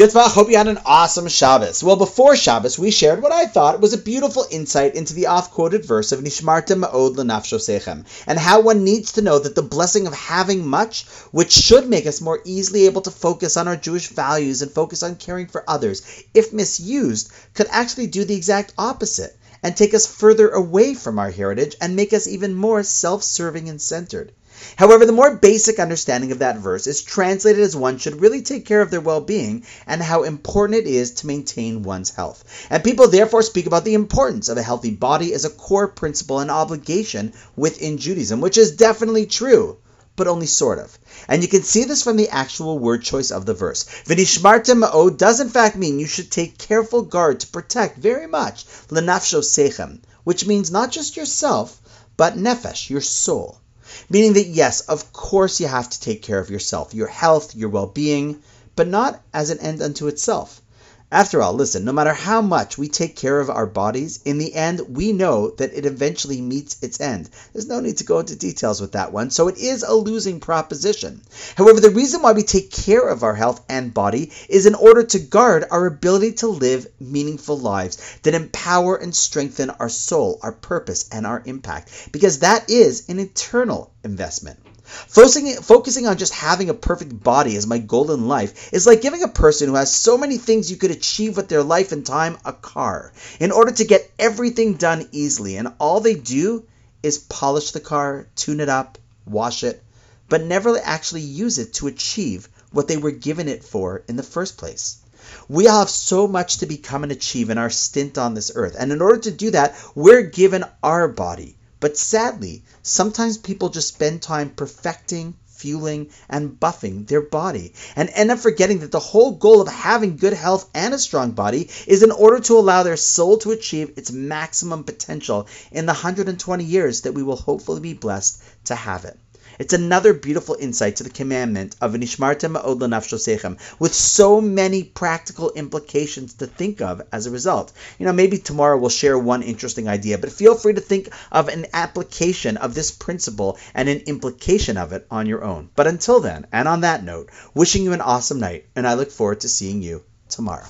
Good Hope you had an awesome Shabbos. Well, before Shabbos, we shared what I thought was a beautiful insight into the oft-quoted verse of Nishmartem Ma'od L'Nafsho Sechem, and how one needs to know that the blessing of having much, which should make us more easily able to focus on our Jewish values and focus on caring for others, if misused, could actually do the exact opposite and take us further away from our heritage and make us even more self-serving and centered. However, the more basic understanding of that verse is translated as one should really take care of their well being and how important it is to maintain one's health. And people therefore speak about the importance of a healthy body as a core principle and obligation within Judaism, which is definitely true but only sort of. And you can see this from the actual word choice of the verse. V'nishmartem ma'od does in fact mean you should take careful guard to protect very much lenafsho sechem, which means not just yourself, but nefesh, your soul. Meaning that, yes, of course you have to take care of yourself, your health, your well being, but not as an end unto itself. After all, listen, no matter how much we take care of our bodies, in the end, we know that it eventually meets its end. There's no need to go into details with that one, so it is a losing proposition. However, the reason why we take care of our health and body is in order to guard our ability to live meaningful lives that empower and strengthen our soul, our purpose, and our impact, because that is an eternal investment. Focusing, focusing on just having a perfect body as my goal in life is like giving a person who has so many things you could achieve with their life and time a car in order to get everything done easily. And all they do is polish the car, tune it up, wash it, but never actually use it to achieve what they were given it for in the first place. We all have so much to become and achieve in our stint on this earth. And in order to do that, we're given our body. But sadly, sometimes people just spend time perfecting, fueling, and buffing their body and end up forgetting that the whole goal of having good health and a strong body is in order to allow their soul to achieve its maximum potential in the 120 years that we will hopefully be blessed to have it. It's another beautiful insight to the commandment of Nishmartem Ma'od Sechem, with so many practical implications to think of as a result. You know, maybe tomorrow we'll share one interesting idea, but feel free to think of an application of this principle and an implication of it on your own. But until then, and on that note, wishing you an awesome night, and I look forward to seeing you tomorrow.